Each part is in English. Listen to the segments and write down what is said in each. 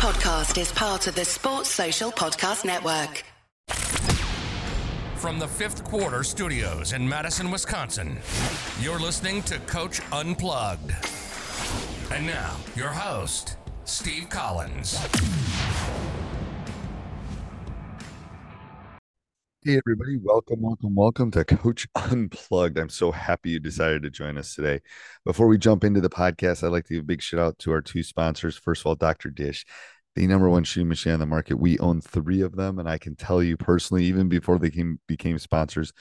podcast is part of the Sports Social Podcast Network. From the fifth quarter studios in Madison, Wisconsin, you're listening to Coach Unplugged. And now, your host, Steve Collins. Hey, everybody. Welcome, welcome, welcome to Coach Unplugged. I'm so happy you decided to join us today. Before we jump into the podcast, I'd like to give a big shout out to our two sponsors. First of all, Dr. Dish, the number one shoe machine on the market. We own three of them, and I can tell you personally, even before they came, became sponsors,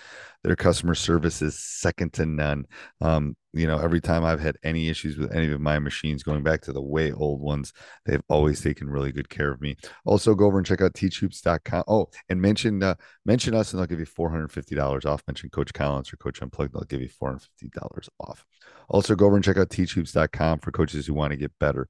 their customer service is second to none. Um, you know, every time I've had any issues with any of my machines, going back to the way old ones, they've always taken really good care of me. Also, go over and check out teachhoops.com. Oh, and mention uh, mention us, and they'll give you four hundred fifty dollars off. Mention Coach Collins or Coach Unplugged, they'll give you four hundred fifty dollars off. Also, go over and check out teachhoops.com for coaches who want to get better.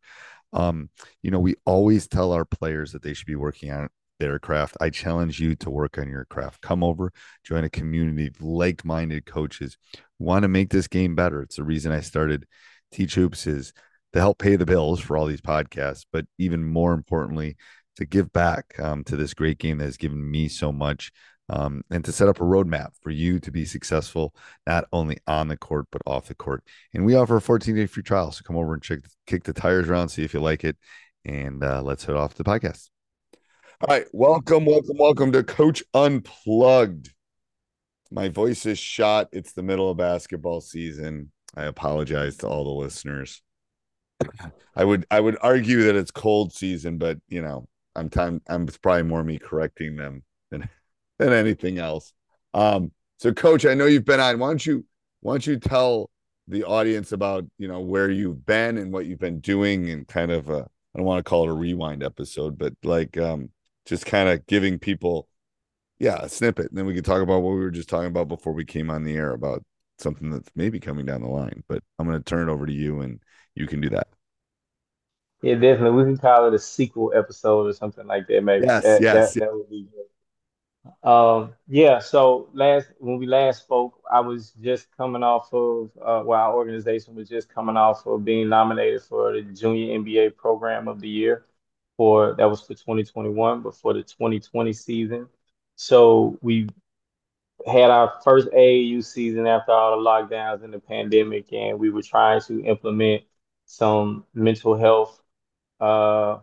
Um, you know, we always tell our players that they should be working on their craft. I challenge you to work on your craft. Come over, join a community of like minded coaches who want to make this game better. It's the reason I started Teach Hoops is to help pay the bills for all these podcasts, but even more importantly, to give back um, to this great game that has given me so much um, and to set up a roadmap for you to be successful not only on the court but off the court. And we offer a 14 day free trial, so come over and check kick the tires around, see if you like it, and uh, let's head off to the podcast. All right, welcome, welcome, welcome to Coach Unplugged. My voice is shot. It's the middle of basketball season. I apologize to all the listeners. I would I would argue that it's cold season, but you know, I'm time I'm it's probably more me correcting them than than anything else. Um, so coach, I know you've been on. Why don't you why don't you tell the audience about you know where you've been and what you've been doing and kind of a I don't want to call it a rewind episode, but like um just kind of giving people yeah, a snippet. And then we can talk about what we were just talking about before we came on the air about something that's maybe coming down the line. But I'm gonna turn it over to you and you can do that. Yeah, definitely. We can call it a sequel episode or something like that, maybe. Yes, that, yes, that, that would be good. Um, yeah, so last when we last spoke, I was just coming off of uh, well, our organization was just coming off of being nominated for the Junior NBA Program of the Year for that was for 2021, but for the 2020 season. So we had our first AAU season after all the lockdowns and the pandemic, and we were trying to implement some mental health uh,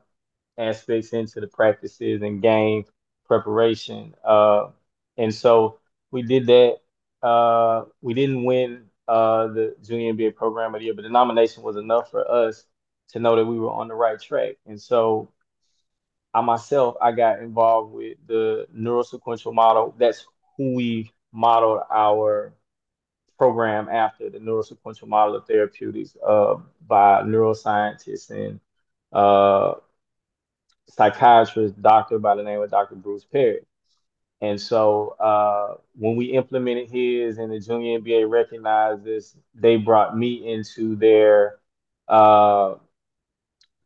aspects into the practices and game preparation. Uh, and so we did that. Uh, we didn't win uh, the Junior NBA Program of the Year, but the nomination was enough for us to know that we were on the right track. And so I myself, I got involved with the neurosequential model. That's who we modeled our program after the neurosequential model of therapeutics uh, by neuroscientists and uh, psychiatrist doctor by the name of Dr. Bruce Perry. And so uh, when we implemented his and the Junior NBA recognized this, they brought me into their uh,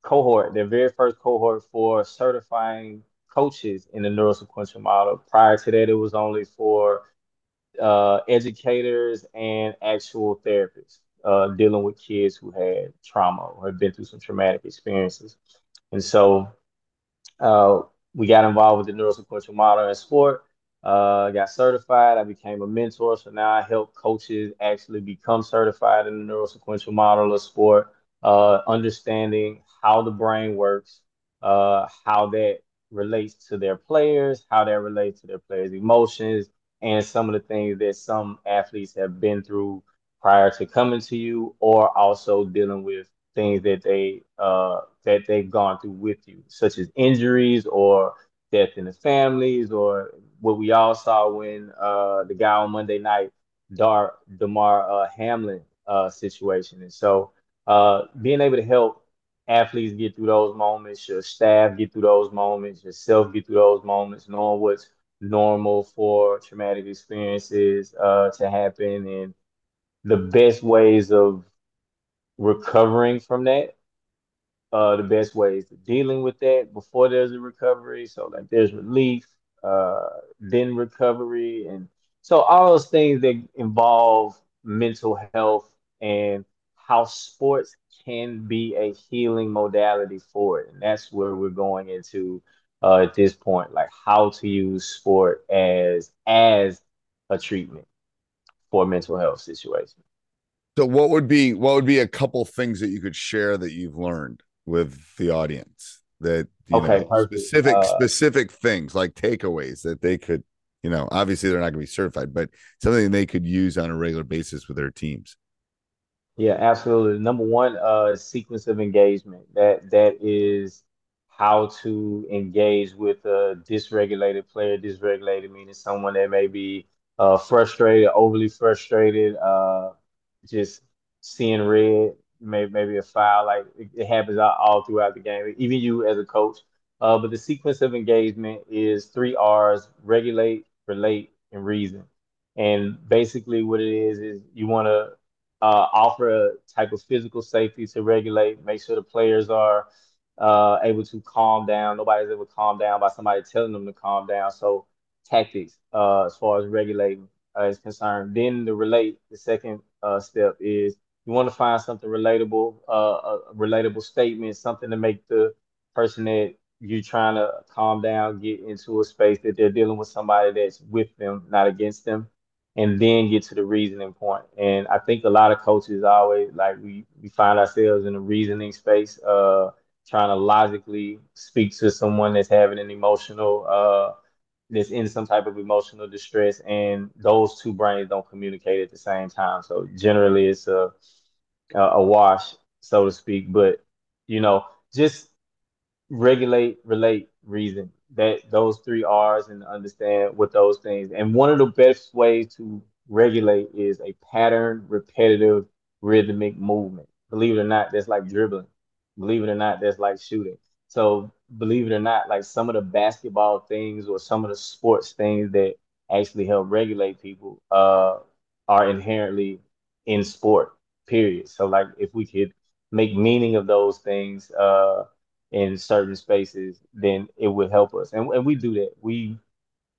cohort, their very first cohort for certifying coaches in the neurosequential model. Prior to that, it was only for uh, educators and actual therapists uh, dealing with kids who had trauma or had been through some traumatic experiences. And so uh, we got involved with the neurosequential model in sport. Uh, got certified. I became a mentor. So now I help coaches actually become certified in the neurosequential model of sport, uh, understanding how the brain works, uh, how that relates to their players, how that relates to their players' emotions, and some of the things that some athletes have been through prior to coming to you, or also dealing with things that they uh, that they've gone through with you, such as injuries or death in the families, or what we all saw when uh, the guy on Monday night, Dar Damar uh, Hamlin uh, situation. And so, uh, being able to help athletes get through those moments, your staff get through those moments, yourself get through those moments, knowing what's normal for traumatic experiences uh, to happen and the best ways of recovering from that uh, the best ways of dealing with that before there's a recovery. So like there's relief, uh, then recovery, and so all those things that involve mental health and how sports can be a healing modality for it. And that's where we're going into uh, at this point, like how to use sport as as a treatment for mental health situation. So what would be what would be a couple things that you could share that you've learned with the audience that you okay, know, specific uh, specific things like takeaways that they could, you know, obviously they're not going to be certified, but something they could use on a regular basis with their teams. Yeah, absolutely. Number one, uh, sequence of engagement. That that is how to engage with a dysregulated player. Dysregulated meaning someone that may be uh, frustrated, overly frustrated, uh, just seeing red, maybe maybe a foul. Like it, it happens all, all, throughout the game. Even you as a coach. Uh, but the sequence of engagement is three R's: regulate, relate, and reason. And basically, what it is is you want to uh, offer a type of physical safety to regulate, make sure the players are uh, able to calm down. Nobody's able to calm down by somebody telling them to calm down. So tactics uh, as far as regulating uh, is concerned. Then the relate, the second uh, step is you want to find something relatable, uh, a relatable statement, something to make the person that you're trying to calm down get into a space that they're dealing with somebody that's with them, not against them and then get to the reasoning point. And I think a lot of coaches always like we we find ourselves in a reasoning space, uh, trying to logically speak to someone that's having an emotional, uh, that's in some type of emotional distress, and those two brains don't communicate at the same time. So generally, it's a a wash, so to speak. But you know, just regulate, relate, reason that those three R's and understand what those things. And one of the best ways to regulate is a pattern, repetitive, rhythmic movement. Believe it or not, that's like dribbling. Believe it or not, that's like shooting. So believe it or not, like some of the basketball things or some of the sports things that actually help regulate people uh, are inherently in sport. Period. So like if we could make meaning of those things, uh, in certain spaces, then it would help us. And, and we do that. We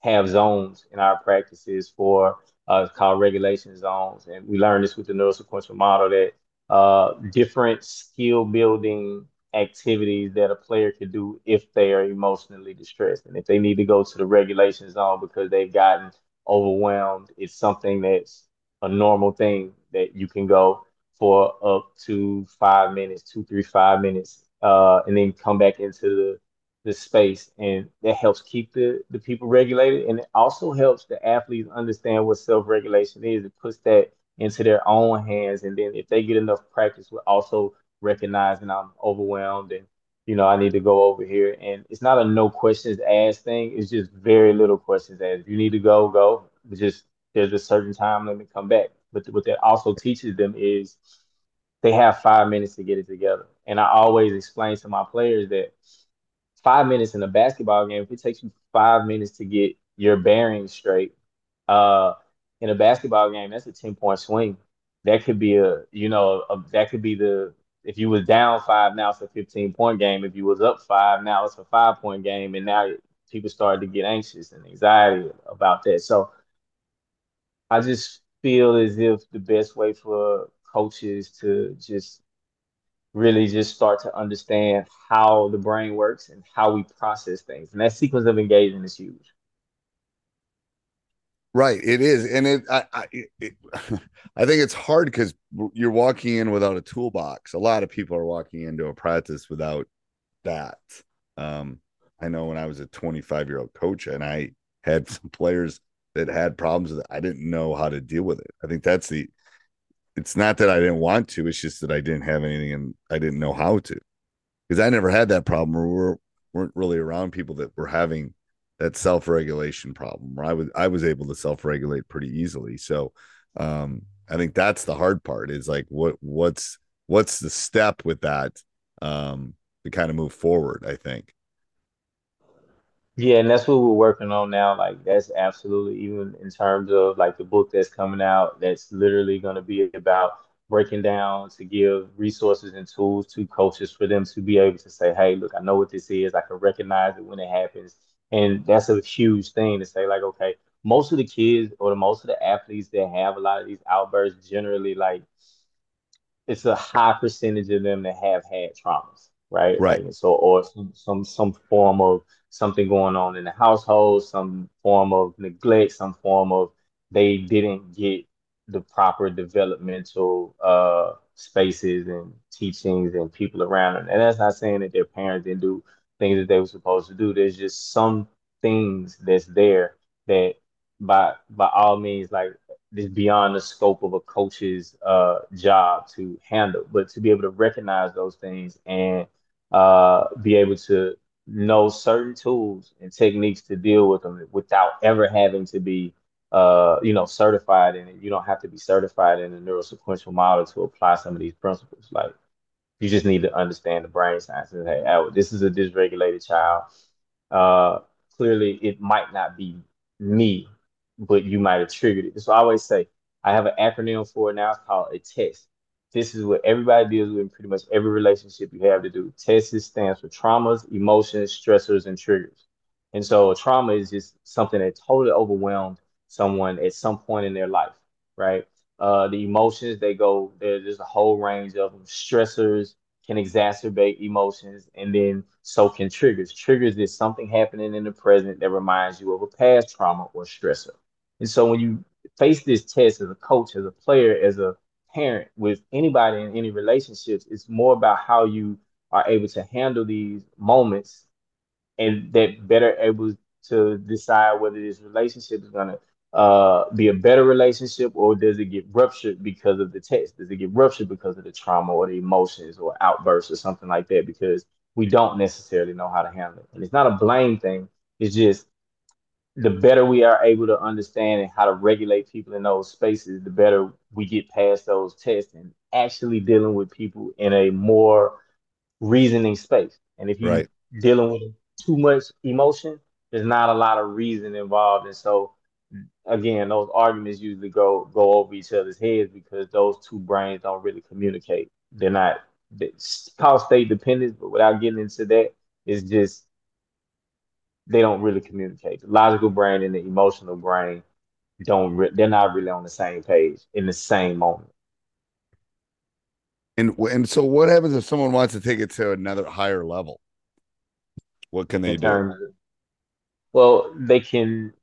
have zones in our practices for uh, called regulation zones. And we learned this with the neurosequential model that uh, different skill building activities that a player could do if they are emotionally distressed. And if they need to go to the regulation zone because they've gotten overwhelmed, it's something that's a normal thing that you can go for up to five minutes, two, three, five minutes uh, and then come back into the the space, and that helps keep the the people regulated, and it also helps the athletes understand what self regulation is. It puts that into their own hands, and then if they get enough practice with also recognizing I'm overwhelmed and you know I need to go over here, and it's not a no questions asked thing. It's just very little questions asked. You need to go, go. But just there's a certain time limit. Come back. But what that also teaches them is they have five minutes to get it together. And I always explain to my players that five minutes in a basketball game, if it takes you five minutes to get your bearings straight, uh, in a basketball game, that's a 10 point swing. That could be a, you know, a, that could be the, if you was down five, now it's a 15 point game. If you was up five, now it's a five point game. And now people started to get anxious and anxiety about that. So I just feel as if the best way for coaches to just really just start to understand how the brain works and how we process things. And that sequence of engagement is huge. Right, it is, and it I I, it, I think it's hard because you're walking in without a toolbox. A lot of people are walking into a practice without that. Um, I know when I was a 25 year old coach and I had some players that had problems that I didn't know how to deal with it. I think that's the it's not that I didn't want to, it's just that I didn't have anything and I didn't know how to. Because I never had that problem or we weren't really around people that were having that self-regulation problem where I was I was able to self-regulate pretty easily. So um I think that's the hard part is like what what's what's the step with that um to kind of move forward, I think. Yeah, and that's what we're working on now. Like that's absolutely even in terms of like the book that's coming out, that's literally going to be about breaking down to give resources and tools to coaches for them to be able to say, "Hey, look, I know what this is. I can recognize it when it happens." And that's a huge thing to say like, okay, most of the kids or the most of the athletes that have a lot of these outbursts generally like it's a high percentage of them that have had traumas, right? Right. Like, so or some, some some form of something going on in the household, some form of neglect, some form of they didn't get the proper developmental uh spaces and teachings and people around them. And that's not saying that their parents didn't do things that they were supposed to do. There's just some things that's there that by by all means like is beyond the scope of a coach's uh, job to handle. But to be able to recognize those things and uh, be able to know certain tools and techniques to deal with them without ever having to be, uh, you know, certified in it. You don't have to be certified in a neurosequential model to apply some of these principles. Like you just need to understand the brain science and hey, oh, this is a dysregulated child. Uh, clearly, it might not be me but you might have triggered it. So I always say, I have an acronym for it now. It's called a test. This is what everybody deals with in pretty much every relationship you have to do. TEST stands for traumas, emotions, stressors, and triggers. And so a trauma is just something that totally overwhelmed someone at some point in their life, right? Uh, the emotions, they go, there's a whole range of them. Stressors can exacerbate emotions, and then so can triggers. Triggers is something happening in the present that reminds you of a past trauma or stressor. And so when you face this test as a coach, as a player, as a parent, with anybody in any relationships, it's more about how you are able to handle these moments and that better able to decide whether this relationship is going to uh, be a better relationship or does it get ruptured because of the test? Does it get ruptured because of the trauma or the emotions or outbursts or something like that? Because we don't necessarily know how to handle it. And it's not a blame thing. It's just the better we are able to understand and how to regulate people in those spaces, the better we get past those tests and actually dealing with people in a more reasoning space. And if you're right. dealing with too much emotion, there's not a lot of reason involved. And so again, those arguments usually go go over each other's heads because those two brains don't really communicate. They're not it's called state dependent, but without getting into that, it's just they don't really communicate. The logical brain and the emotional brain don't re- they're not really on the same page in the same moment. And and so what happens if someone wants to take it to another higher level? What can they do? Well, they can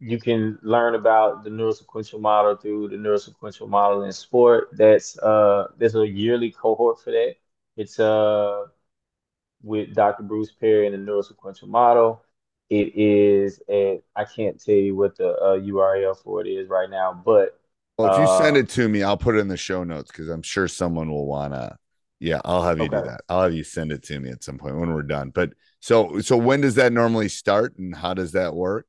you can learn about the neurosequential model through the neurosequential model in sport. That's uh there's a yearly cohort for that. It's uh with Dr. Bruce Perry and the neurosequential model. It is at I can't tell you what the uh, URL for it is right now, but well, if you uh, send it to me, I'll put it in the show notes because I'm sure someone will wanna. Yeah, I'll have you okay. do that. I'll have you send it to me at some point when we're done. But so so when does that normally start and how does that work?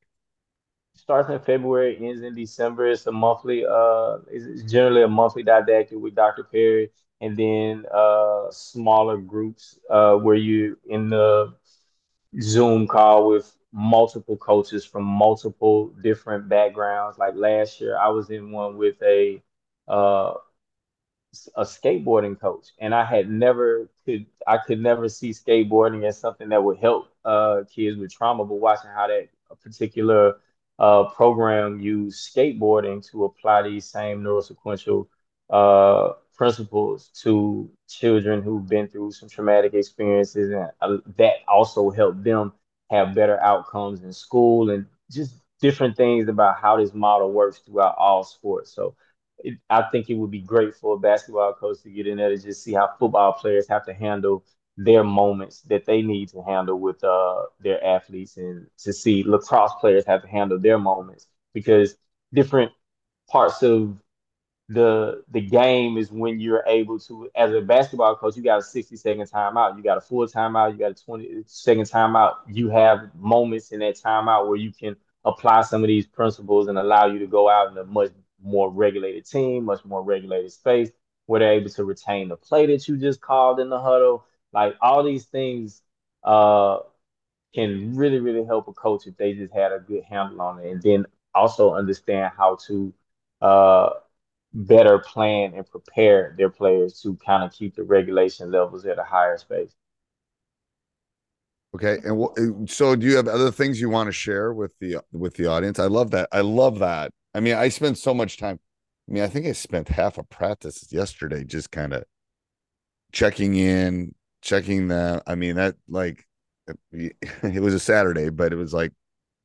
Starts in February, ends in December. It's a monthly. Uh, it's generally a monthly didactic with Dr. Perry, and then uh smaller groups uh where you in the Zoom call with multiple coaches from multiple different backgrounds. Like last year, I was in one with a uh, a skateboarding coach, and I had never could I could never see skateboarding as something that would help uh, kids with trauma. But watching how that particular uh, program used skateboarding to apply these same neurosequential uh, principles to children who've been through some traumatic experiences, and uh, that also helped them have better outcomes in school and just different things about how this model works throughout all sports. So it, I think it would be great for a basketball coach to get in there to just see how football players have to handle their moments that they need to handle with uh, their athletes and to see lacrosse players have to handle their moments because different parts of the the game is when you're able to as a basketball coach you got a 60 second timeout you got a full timeout you got a 20 second timeout. You have moments in that timeout where you can apply some of these principles and allow you to go out in a much more regulated team much more regulated space where they're able to retain the play that you just called in the huddle. Like all these things uh can really really help a coach if they just had a good handle on it. And then also understand how to uh better plan and prepare their players to kind of keep the regulation levels at a higher space. Okay, and w- so do you have other things you want to share with the with the audience? I love that. I love that. I mean, I spend so much time I mean, I think I spent half a practice yesterday just kind of checking in, checking them. I mean, that like it was a Saturday, but it was like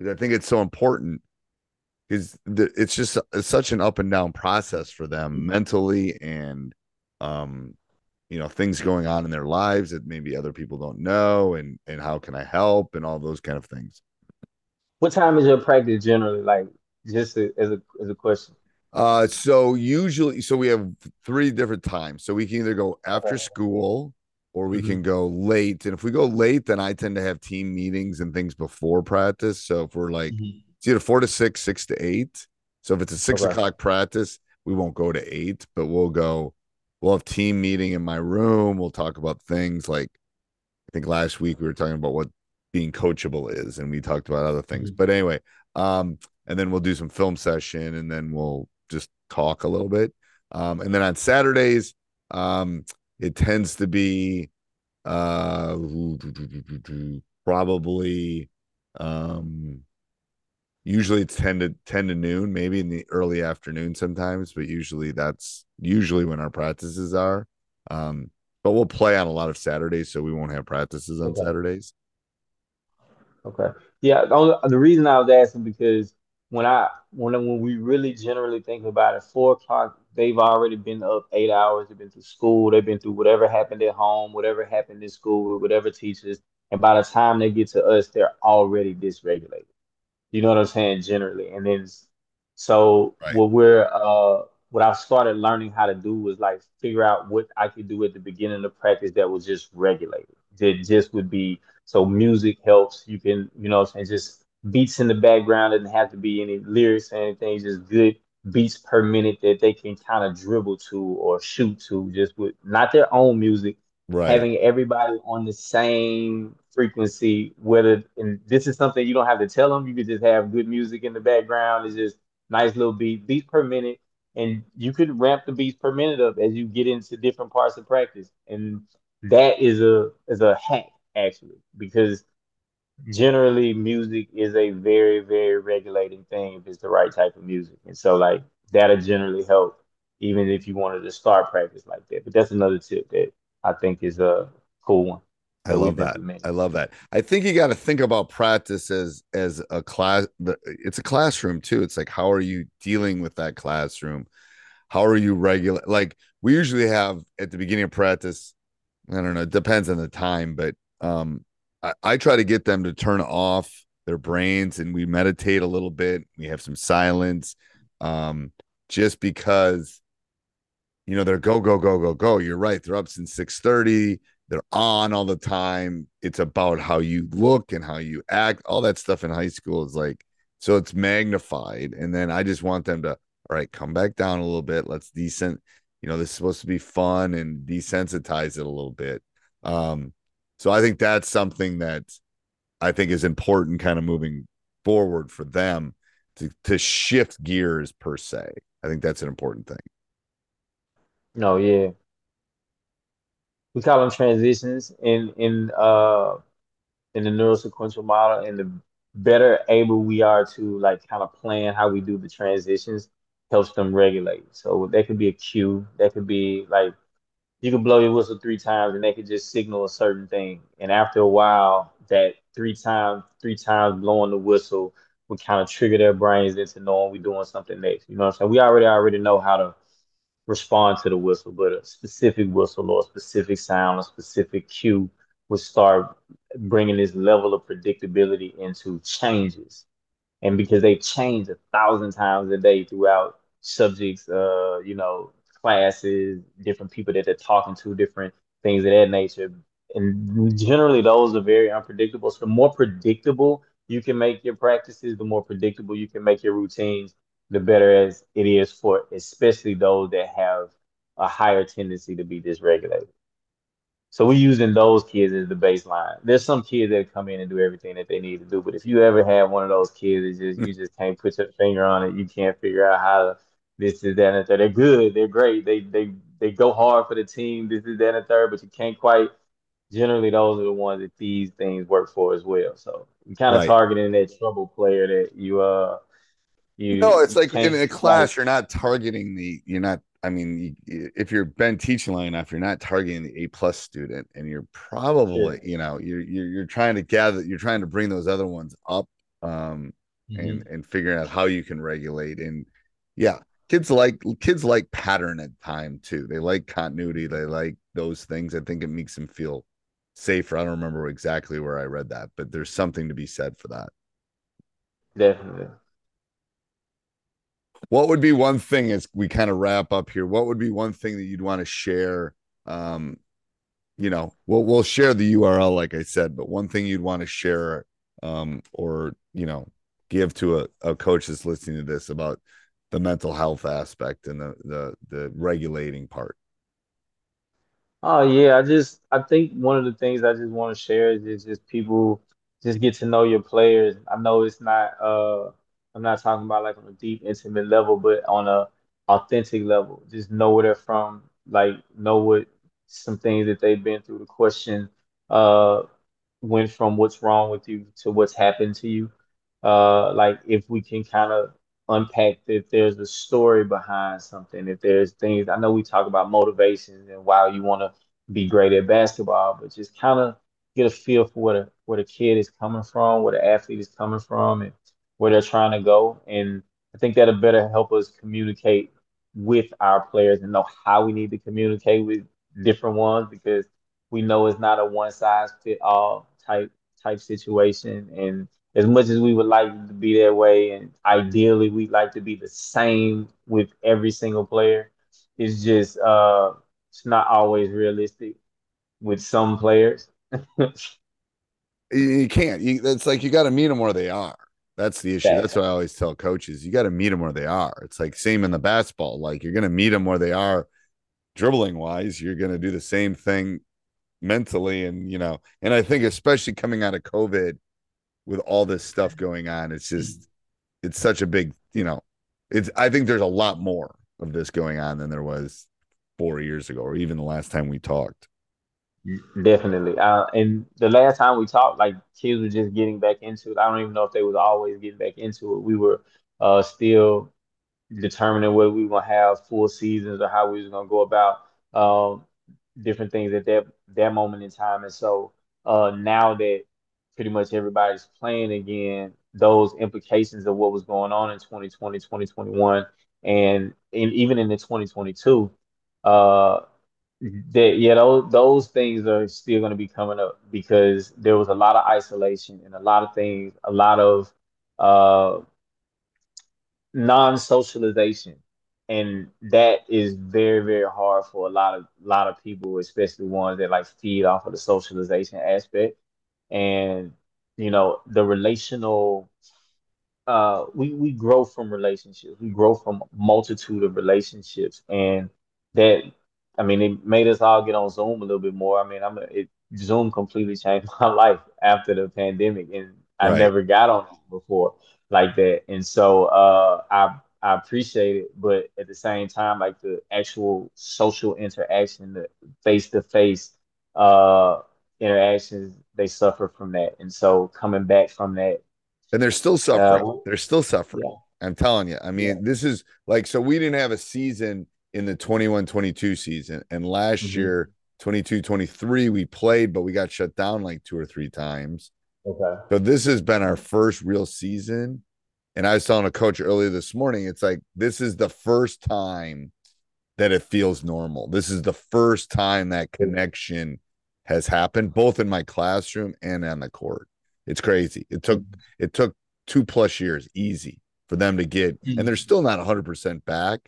I think it's so important because it's just it's such an up and down process for them mentally and um you know things going on in their lives that maybe other people don't know and and how can I help and all those kind of things. What time is your practice generally? Like just as a as a question. Uh, so usually, so we have three different times. So we can either go after school or we mm-hmm. can go late. And if we go late, then I tend to have team meetings and things before practice. So if we're like, mm-hmm. It's either four to six, six to eight. So if it's a six okay. o'clock practice, we won't go to eight, but we'll go, we'll have team meeting in my room. We'll talk about things like, I think last week we were talking about what being coachable is, and we talked about other things. Mm-hmm. But anyway, um, and then we'll do some film session and then we'll just talk a little bit. Um, and then on Saturdays, um, it tends to be uh, probably um, usually it's 10 to 10 to noon, maybe in the early afternoon sometimes, but usually that's usually when our practices are. Um, but we'll play on a lot of Saturdays, so we won't have practices on okay. Saturdays. Okay. Yeah. The reason I was asking because when I when when we really generally think about it, four o'clock, they've already been up eight hours. They've been through school. They've been through whatever happened at home, whatever happened in school, whatever teachers. And by the time they get to us, they're already dysregulated. You know what I'm saying? Generally, and then so right. what we're uh what I started learning how to do was like figure out what I could do at the beginning of practice that was just regulated. That just would be so music helps. You can you know and just beats in the background doesn't have to be any lyrics or anything, just good beats per minute that they can kind of dribble to or shoot to, just with not their own music, right. having everybody on the same frequency. Whether and this is something you don't have to tell them, you could just have good music in the background. It's just nice little beat, beats per minute, and you could ramp the beats per minute up as you get into different parts of practice, and that is a is a hack actually because generally music is a very very regulating thing if it's the right type of music. And so like that'll generally help even if you wanted to start practice like that. But that's another tip that i think is a cool one I love that. I love that. I think you got to think about practice as as a class. It's a classroom too. It's like how are you dealing with that classroom? How are you regular? Like we usually have at the beginning of practice. I don't know. It depends on the time, but um, I, I try to get them to turn off their brains and we meditate a little bit. We have some silence. Um, just because you know they're go go go go go you're right they're up since 6 30 they're on all the time it's about how you look and how you act all that stuff in high school is like so it's magnified and then i just want them to all right come back down a little bit let's decent you know this is supposed to be fun and desensitize it a little bit um so I think that's something that I think is important kind of moving forward for them to to shift gears per se. I think that's an important thing. No, yeah. We call them transitions in in uh in the neurosequential model and the better able we are to like kind of plan how we do the transitions helps them regulate. So that could be a cue, that could be like you can blow your whistle three times and they could just signal a certain thing. And after a while, that three times, three times blowing the whistle would kind of trigger their brains into knowing we're doing something next. You know what I'm saying? We already already know how to respond to the whistle, but a specific whistle or a specific sound, a specific cue would start bringing this level of predictability into changes. And because they change a thousand times a day throughout subjects, uh, you know, classes, different people that they're talking to, different things of that nature. And generally, those are very unpredictable. So, the more predictable you can make your practices, the more predictable you can make your routines, the better as it is for especially those that have a higher tendency to be dysregulated. So we're using those kids as the baseline. There's some kids that come in and do everything that they need to do, but if you ever have one of those kids, that just you just can't put your finger on it. You can't figure out how to this is that and third. They're good. They're great. They they they go hard for the team. This is that and third, but you can't quite. Generally, those are the ones that these things work for as well. So you kind of right. targeting that trouble player that you uh You No, it's like in a class, you're not targeting the, you're not, I mean, you, if you've been teaching long enough, you're not targeting the A plus student, and you're yeah. probably, you know, you're you're you're trying to gather, you're trying to bring those other ones up, um, and Mhm. and figuring out how you can regulate. And yeah, kids like kids like pattern at time too. They like continuity. They like those things. I think it makes them feel safer. I don't remember exactly where I read that, but there's something to be said for that. Definitely. What would be one thing as we kind of wrap up here? What would be one thing that you'd want to share? Um, you know, we'll we'll share the URL, like I said, but one thing you'd want to share, um, or you know, give to a, a coach that's listening to this about the mental health aspect and the the the regulating part. Oh yeah, I just I think one of the things I just want to share is just, just people just get to know your players. I know it's not uh I'm not talking about like on a deep intimate level, but on a authentic level. Just know where they're from, like know what some things that they've been through. The question uh went from what's wrong with you to what's happened to you. Uh, like if we can kind of unpack if there's a story behind something, if there's things, I know we talk about motivations and why you want to be great at basketball, but just kind of get a feel for where the, where the kid is coming from, where the athlete is coming from, and where they're trying to go. And I think that'll better help us communicate with our players and know how we need to communicate with different ones because we know it's not a one size fit all type type situation. And as much as we would like to be that way, and ideally we'd like to be the same with every single player, it's just uh it's not always realistic with some players. You, can't. You, it's like you got to meet them where they are. That's the issue. That's That what I always tell coaches. You got to meet them where they are. It's like same in the basketball. Like you're going to meet them where they are dribbling wise. You're going to do the same thing mentally, and you know. And I think especially coming out of COVID with all this stuff going on, it's just it's such a big, you know. It's I think there's a lot more of this going on than there was four years ago, or even the last time we talked. Definitely. Uh, and the last time we talked, like kids were just getting back into it. I don't even know if they was always getting back into it. We were uh still determining whether we were gonna have full seasons or how we was gonna go about um, different things at that that moment in time. And so uh, now that pretty much everybody's playing again, those implications of what was going on in 2020, 2021, and, even in the 2022, uh, that yeah, those those things are still going to be coming up because there was a lot of isolation and a lot of things, a lot of uh non-socialization. And that is very very hard for a lot of lot of people especially ones that like feed off of the socialization aspect. And you know the relational uh we we grow from relationships. We grow from multitude of relationships. And that i mean it made us all get on zoom a little bit more i mean i'm it zoom completely changed my life after the pandemic and i Right. never got on before like that and so uh i i appreciate it but at the same time like the actual social interaction the face to face uh interactions they suffer from that and so coming back from that and they're still suffering. uh, They're still suffering. yeah, I'm telling you. I yeah. mean, this is like so we didn't have a season in the 21 22 season. And last hmm year, 22 23, we played, but we got shut down like two or three times. Okay. So this has been our first real season. And I was telling a coach earlier this morning, it's like this is the first time that it feels normal. This is the first time that connection has happened, both in my classroom and on the court. It's crazy. It took it took two plus years easy for them to get, and they're still not 100% back,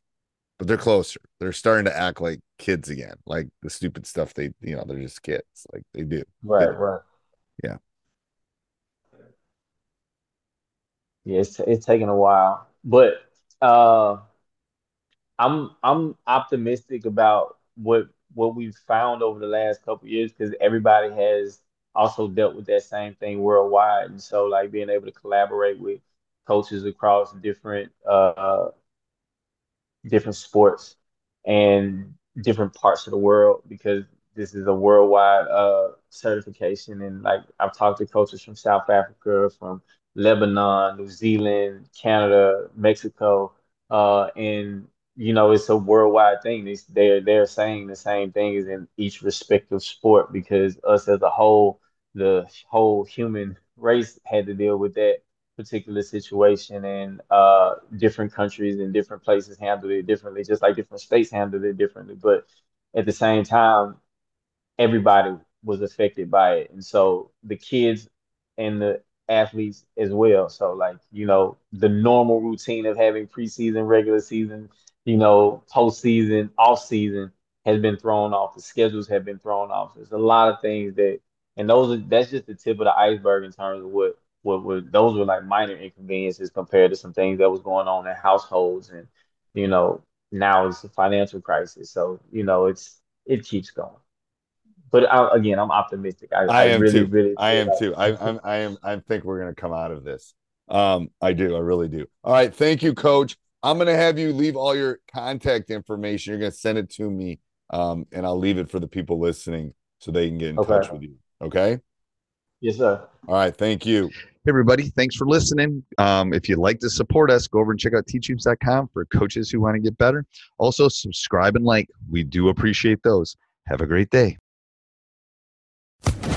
but they're closer. They're starting to act like kids again, like the stupid stuff they, you know, they're just kids, like they do. Right, right. Yeah. Yeah, it's it's taking a while, but uh, I'm I'm optimistic about what what we've found over the last couple of years because everybody has also dealt with that same thing worldwide, and so like being able to collaborate with coaches across different uh different sports and different parts of the world because this is a worldwide uh certification and like I've talked to coaches from South Africa, from Lebanon, New Zealand, Canada, Mexico, uh, and you know it's a worldwide thing. They they're they're saying the same thing as in each respective sport because us as a whole, the whole human race had to deal with that particular situation, and uh, different countries and different places handled it differently, just like different states handled it differently. But at the same time, everybody was affected by it. And so the kids and the athletes as well. So like, you know, the normal routine of having preseason, regular season, you know, postseason, off season has been thrown off. The schedules have been thrown off. There's a lot of things that and those are that's just the tip of the iceberg in terms of what what were those were like minor inconveniences compared to some things that was going on in households and you know now it's a financial crisis so you know it's it keeps going but I, again, I'm optimistic. I, I, I am really, too. really, I am too. I, I'm, I am. I think we're going to come out of this. Um, I do. I really do. All right. Thank you, Coach. I'm going to have you leave all your contact information. You're going to send it to me, um, and I'll leave it for the people listening so they can get in okay. touch with you. Okay. Yes, sir. All right. Thank you. Hey, everybody. Thanks for listening. Um, if you'd like to support us, go over and check out teachhoops.com for coaches who want to get better. Also, subscribe and like. We do appreciate those. Have a great day.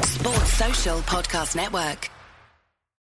Sports Social Podcast Network.